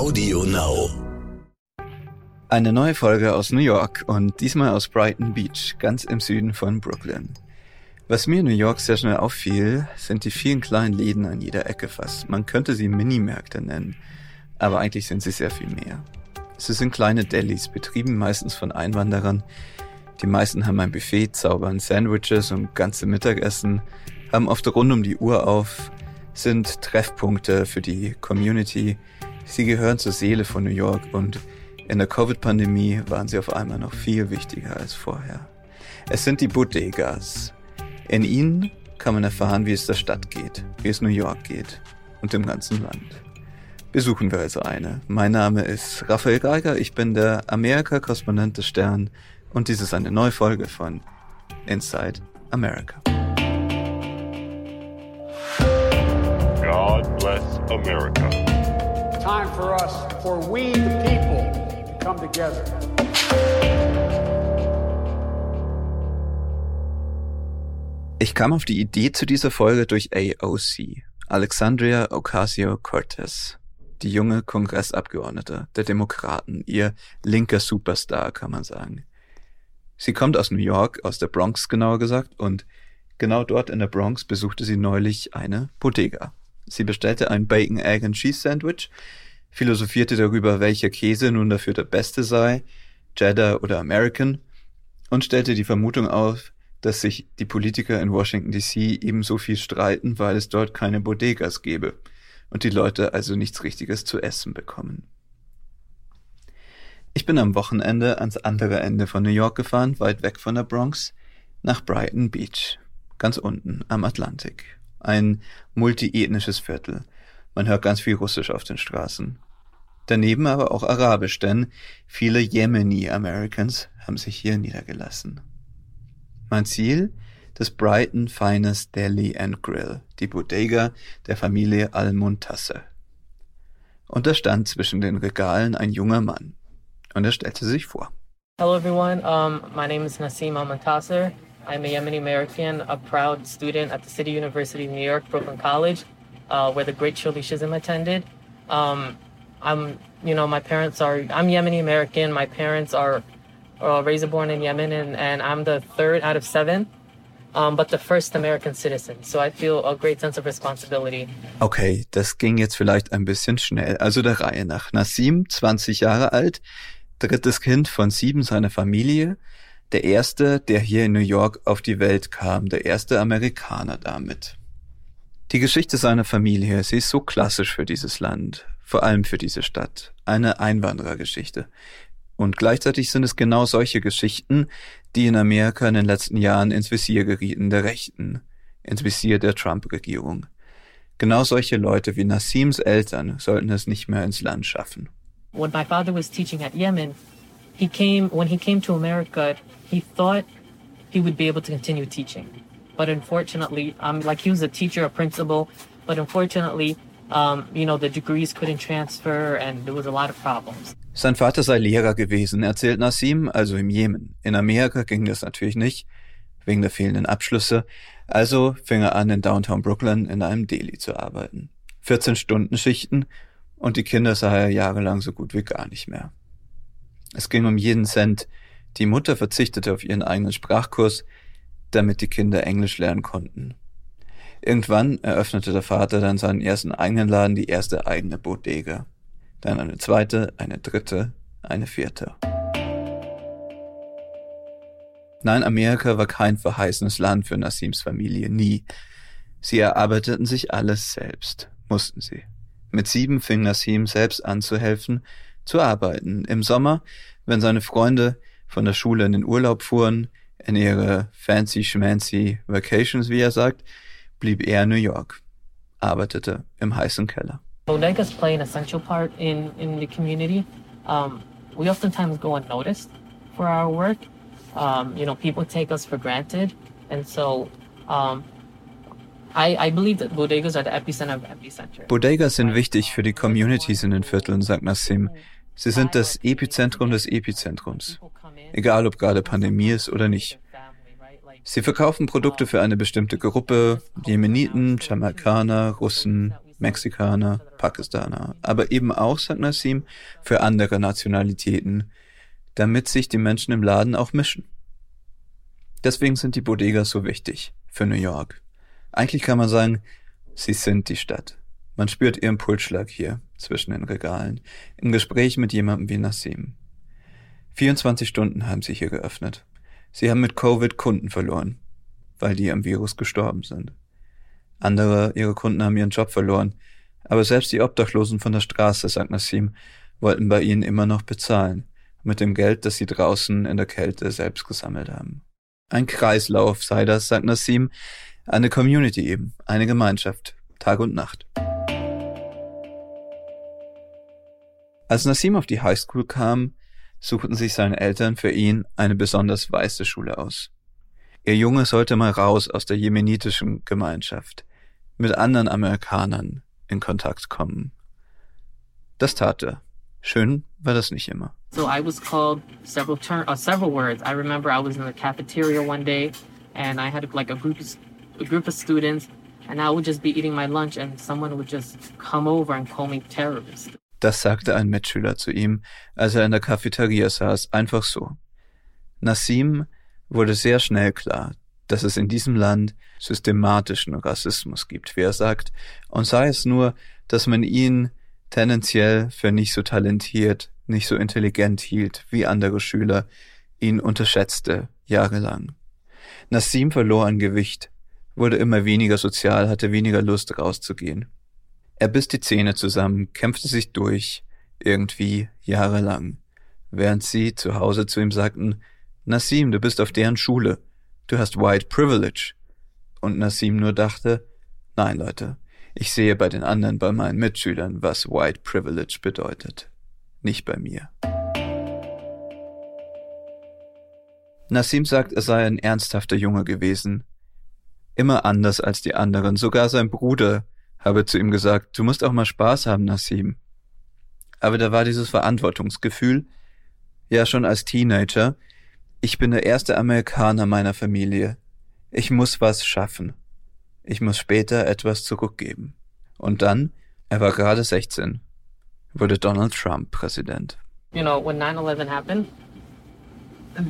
Audio Now. Eine neue Folge aus New York und diesmal aus Brighton Beach, ganz im Süden von Brooklyn. Was mir in New York sehr schnell auffiel, sind die vielen kleinen Läden an jeder Ecke fast. Man könnte sie Minimärkte nennen, aber eigentlich sind sie sehr viel mehr. Sie sind kleine Delis, betrieben meistens von Einwanderern. Die meisten haben ein Buffet, zaubern Sandwiches und ganze Mittagessen, haben oft rund um die Uhr auf, sind Treffpunkte für die Community. Sie gehören zur Seele von New York und in der Covid-Pandemie waren sie auf einmal noch viel wichtiger als vorher. Es sind die Bodegas. In ihnen kann man erfahren, wie es der Stadt geht, wie es New York geht und dem ganzen Land. Besuchen wir also eine. Mein Name ist Raphael Geiger, ich bin der Amerika-Korrespondent des Stern und dies ist eine neue Folge von Inside America. God bless America. Time for us, for we the people, to come together. Ich kam auf die Idee zu dieser Folge durch AOC, Alexandria Ocasio-Cortez, die junge Kongressabgeordnete der Demokraten, ihr linker Superstar, kann man sagen. Sie kommt aus New York, aus der Bronx genauer gesagt, und genau dort in der Bronx besuchte sie neulich eine Bodega. Sie bestellte ein Bacon, Egg and Cheese Sandwich, philosophierte darüber, welcher Käse nun dafür der beste sei, Cheddar oder American, und stellte die Vermutung auf, dass sich die Politiker in Washington DC ebenso viel streiten, weil es dort keine Bodegas gäbe und die Leute also nichts Richtiges zu essen bekommen. Ich bin am Wochenende ans andere Ende von New York gefahren, weit weg von der Bronx, nach Brighton Beach, ganz unten am Atlantik. Ein multiethnisches Viertel. Man hört ganz viel Russisch auf den Straßen. Daneben aber auch Arabisch, denn viele Yemeni Americans haben sich hier niedergelassen. Mein Ziel? Das Brighton Finest Deli and Grill, die Bodega der Familie Al-Muntasser. Und da stand zwischen den Regalen ein junger Mann. Und er stellte sich vor. Hello, everyone. Um, my name is Nassim Al-Muntasser. I'm a Yemeni American, a proud student at the City University of New York, Brooklyn College, uh, where the great Shirley Chisholm attended. Um, I'm, you know, my parents are, I'm Yemeni American. My parents are uh, raised and born in Yemen, and, and I'm the third out of seven, um, but the first American citizen. So I feel a great sense of responsibility. Okay, das ging jetzt vielleicht ein bisschen schnell. Also der Reihe nach. Nassim, 20 Jahre alt, drittes Kind von sieben seiner Familie, der erste, der hier in New York auf die Welt kam, der erste Amerikaner damit. Die Geschichte seiner Familie, sie ist so klassisch für dieses Land, vor allem für diese Stadt. Eine Einwanderergeschichte. Und gleichzeitig sind es genau solche Geschichten, die in Amerika in den letzten Jahren ins Visier gerieten der Rechten, ins Visier der Trump-Regierung. Genau solche Leute wie Nassims Eltern sollten es nicht mehr ins Land schaffen. When my father was teaching at Yemen, he came, when he came to America, he thought he would be able to continue teaching. But unfortunately, um, like he was a teacher, a principal, but unfortunately, um, you know, the degrees couldn't transfer and there was a lot of problems. Sein Vater sei Lehrer gewesen, erzählt Nassim, also im Jemen. In Amerika ging das natürlich nicht, wegen der fehlenden Abschlüsse. Also fing er an, in Downtown Brooklyn in einem Deli zu arbeiten. 14 Stunden Schichten und die Kinder sah er jahrelang so gut wie gar nicht mehr. Es ging um jeden Cent. Die Mutter verzichtete auf ihren eigenen Sprachkurs, damit die Kinder Englisch lernen konnten. Irgendwann eröffnete der Vater dann seinen ersten eigenen Laden, die erste eigene Bodega. Dann eine zweite, eine dritte, eine vierte. Nein, Amerika war kein verheißenes Land für Nassims Familie, nie. Sie erarbeiteten sich alles selbst, mussten sie. Mit sieben fing Nassim selbst an zu helfen, zu arbeiten. Im Sommer, wenn seine Freunde von der Schule in den Urlaub fuhren, in ihre fancy schmancy Vacations, wie er sagt, blieb er in New York, arbeitete im heißen Keller. Bodegas play an essential part in, in the community. Um, we oftentimes go unnoticed for our work. Um, you know, people take us for granted. And so um, I, I believe that bodegas are the epicenter of epicenter. Bodegas sind wichtig für die Communities in den Vierteln, sagt Nassim. Sie sind das Epizentrum des Epizentrums. Egal ob gerade Pandemie ist oder nicht. Sie verkaufen Produkte für eine bestimmte Gruppe, Jemeniten, Jamaikaner, Russen, Mexikaner, Pakistaner, aber eben auch, sagt Nassim, für andere Nationalitäten, damit sich die Menschen im Laden auch mischen. Deswegen sind die Bodegas so wichtig für New York. Eigentlich kann man sagen, sie sind die Stadt. Man spürt ihren Pulsschlag hier zwischen den Regalen, im Gespräch mit jemandem wie Nassim. 24 Stunden haben sie hier geöffnet. Sie haben mit Covid Kunden verloren, weil die am Virus gestorben sind. Andere ihre Kunden haben ihren Job verloren, aber selbst die Obdachlosen von der Straße, sagt Nassim, wollten bei ihnen immer noch bezahlen, mit dem Geld, das sie draußen in der Kälte selbst gesammelt haben. Ein Kreislauf sei das, sagt Nassim, eine Community eben, eine Gemeinschaft, Tag und Nacht. Als Nassim auf die Highschool kam, suchten sich seine Eltern für ihn eine besonders weiße Schule aus. Ihr Junge sollte mal raus aus der jemenitischen Gemeinschaft, mit anderen Amerikanern in Kontakt kommen. Das tat er. Schön war das nicht immer. So I was called several term, uh, several words. I remember I was in the cafeteria one day, and I had like a group a group of students, and I would just be eating my lunch, and someone would just come over and call me terrorist. Das sagte ein Mitschüler zu ihm, als er in der Cafeteria saß, einfach so. Nassim wurde sehr schnell klar, dass es in diesem Land systematischen Rassismus gibt, wie er sagt, und sei es nur, dass man ihn tendenziell für nicht so talentiert, nicht so intelligent hielt wie andere Schüler, ihn unterschätzte jahrelang. Nassim verlor an Gewicht, wurde immer weniger sozial, hatte weniger Lust rauszugehen. Er biss die Zähne zusammen, kämpfte sich durch, irgendwie jahrelang, während sie zu Hause zu ihm sagten, Nassim, du bist auf deren Schule, du hast White Privilege. Und Nassim nur dachte, nein Leute, ich sehe bei den anderen, bei meinen Mitschülern, was White Privilege bedeutet. Nicht bei mir. Nassim sagt, er sei ein ernsthafter Junge gewesen. Immer anders als die anderen, sogar sein Bruder habe zu ihm gesagt, du musst auch mal Spaß haben, Nassim. Aber da war dieses Verantwortungsgefühl, ja schon als Teenager, ich bin der erste Amerikaner meiner Familie. Ich muss was schaffen. Ich muss später etwas zurückgeben. Und dann, er war gerade 16, wurde Donald Trump Präsident. You know, when 9/11 happened,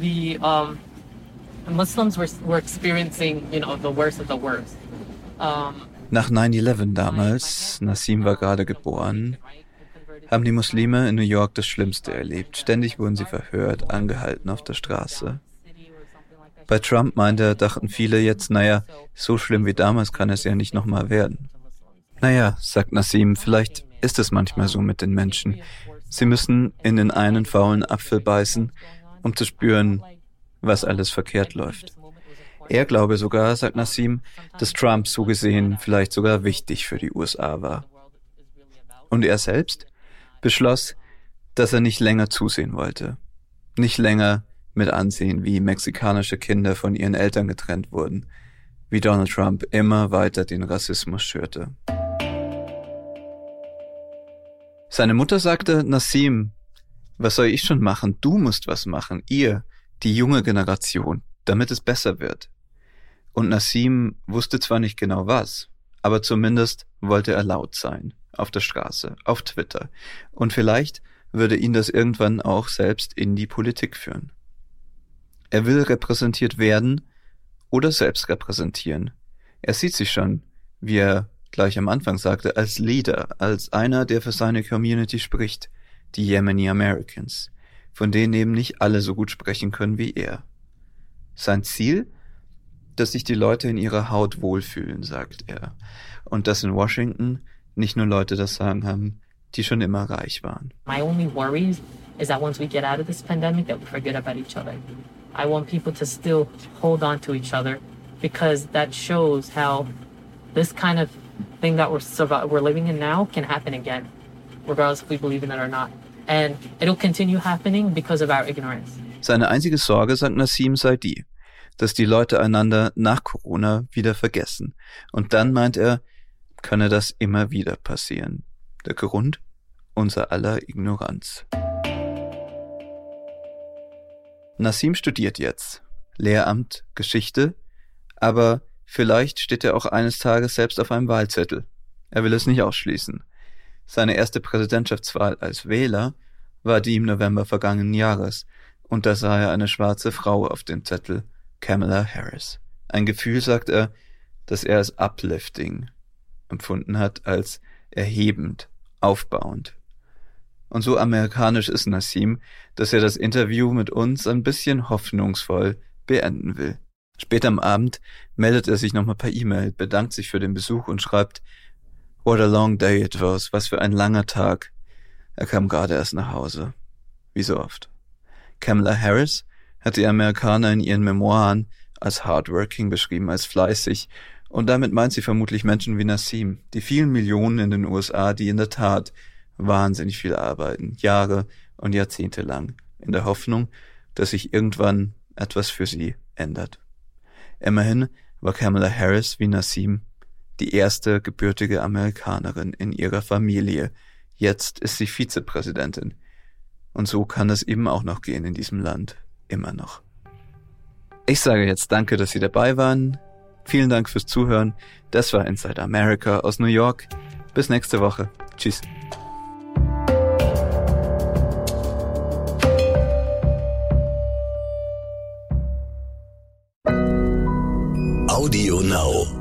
the um, Muslims were, were experiencing, you know, the worst of the worst. Um, nach 9-11 damals, Nassim war gerade geboren, haben die Muslime in New York das Schlimmste erlebt. Ständig wurden sie verhört, angehalten auf der Straße. Bei Trump meinte er, dachten viele jetzt, naja, so schlimm wie damals kann es ja nicht nochmal werden. Naja, sagt Nassim, vielleicht ist es manchmal so mit den Menschen. Sie müssen in den einen faulen Apfel beißen, um zu spüren, was alles verkehrt läuft. Er glaube sogar, sagt Nassim, dass Trump so gesehen vielleicht sogar wichtig für die USA war. Und er selbst beschloss, dass er nicht länger zusehen wollte. Nicht länger mit ansehen, wie mexikanische Kinder von ihren Eltern getrennt wurden, wie Donald Trump immer weiter den Rassismus schürte. Seine Mutter sagte, Nassim, was soll ich schon machen? Du musst was machen, ihr, die junge Generation, damit es besser wird. Und Nassim wusste zwar nicht genau was, aber zumindest wollte er laut sein. Auf der Straße, auf Twitter. Und vielleicht würde ihn das irgendwann auch selbst in die Politik führen. Er will repräsentiert werden oder selbst repräsentieren. Er sieht sich schon, wie er gleich am Anfang sagte, als Leader, als einer, der für seine Community spricht, die Yemeni Americans, von denen eben nicht alle so gut sprechen können wie er. Sein Ziel dass sich die Leute in ihrer Haut wohlfühlen, sagt er. Und dass in Washington nicht nur Leute das Sagen haben, die schon immer reich waren. My only worry is that once we get out of this pandemic that we forget about each other. I want people to still hold on to each other because that shows how this kind of thing that we're we're living in now can happen again, regardless if we believe in it or not. And it'll continue happening because of our ignorance. Seine einzige Sorge, sagt Nassim, sei die, dass die Leute einander nach Corona wieder vergessen. Und dann meint er, könne das immer wieder passieren. Der Grund? Unser aller Ignoranz. Nassim studiert jetzt. Lehramt, Geschichte, aber vielleicht steht er auch eines Tages selbst auf einem Wahlzettel. Er will es nicht ausschließen. Seine erste Präsidentschaftswahl als Wähler war die im November vergangenen Jahres, und da sah er eine schwarze Frau auf dem Zettel, Kamala Harris. Ein Gefühl, sagt er, das er als uplifting empfunden hat, als erhebend, aufbauend. Und so amerikanisch ist Nassim, dass er das Interview mit uns ein bisschen hoffnungsvoll beenden will. Später am Abend meldet er sich nochmal per E-Mail, bedankt sich für den Besuch und schreibt, What a long day it was, was für ein langer Tag. Er kam gerade erst nach Hause. Wie so oft. Kamala Harris hat die Amerikaner in ihren Memoiren als hardworking beschrieben, als fleißig, und damit meint sie vermutlich Menschen wie Nassim, die vielen Millionen in den USA, die in der Tat wahnsinnig viel arbeiten, Jahre und Jahrzehnte lang, in der Hoffnung, dass sich irgendwann etwas für sie ändert. Immerhin war Kamala Harris wie Nassim die erste gebürtige Amerikanerin in ihrer Familie. Jetzt ist sie Vizepräsidentin. Und so kann es eben auch noch gehen in diesem Land. Immer noch. Ich sage jetzt danke, dass Sie dabei waren. Vielen Dank fürs Zuhören. Das war Inside America aus New York. Bis nächste Woche. Tschüss. Audio Now.